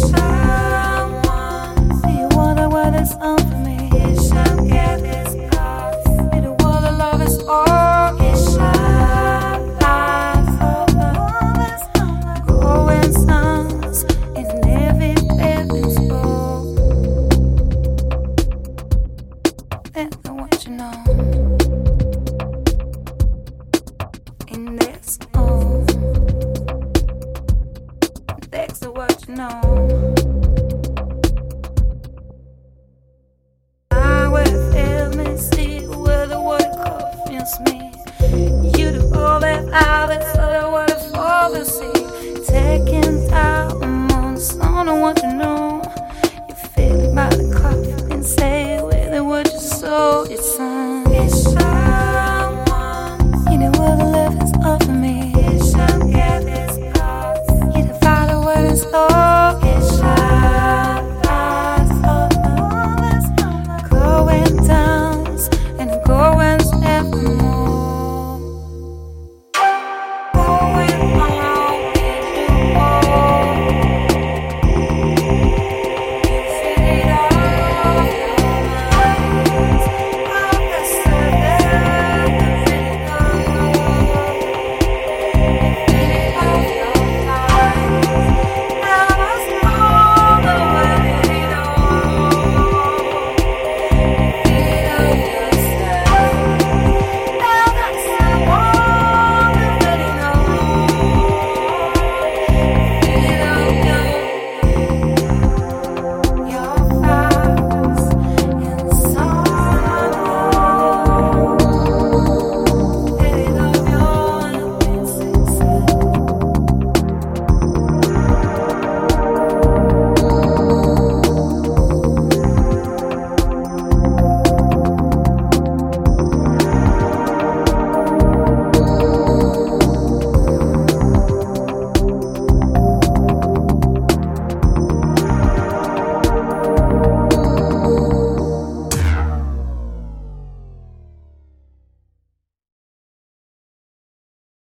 Peace. to what you know. I with illness, deal with the work of me.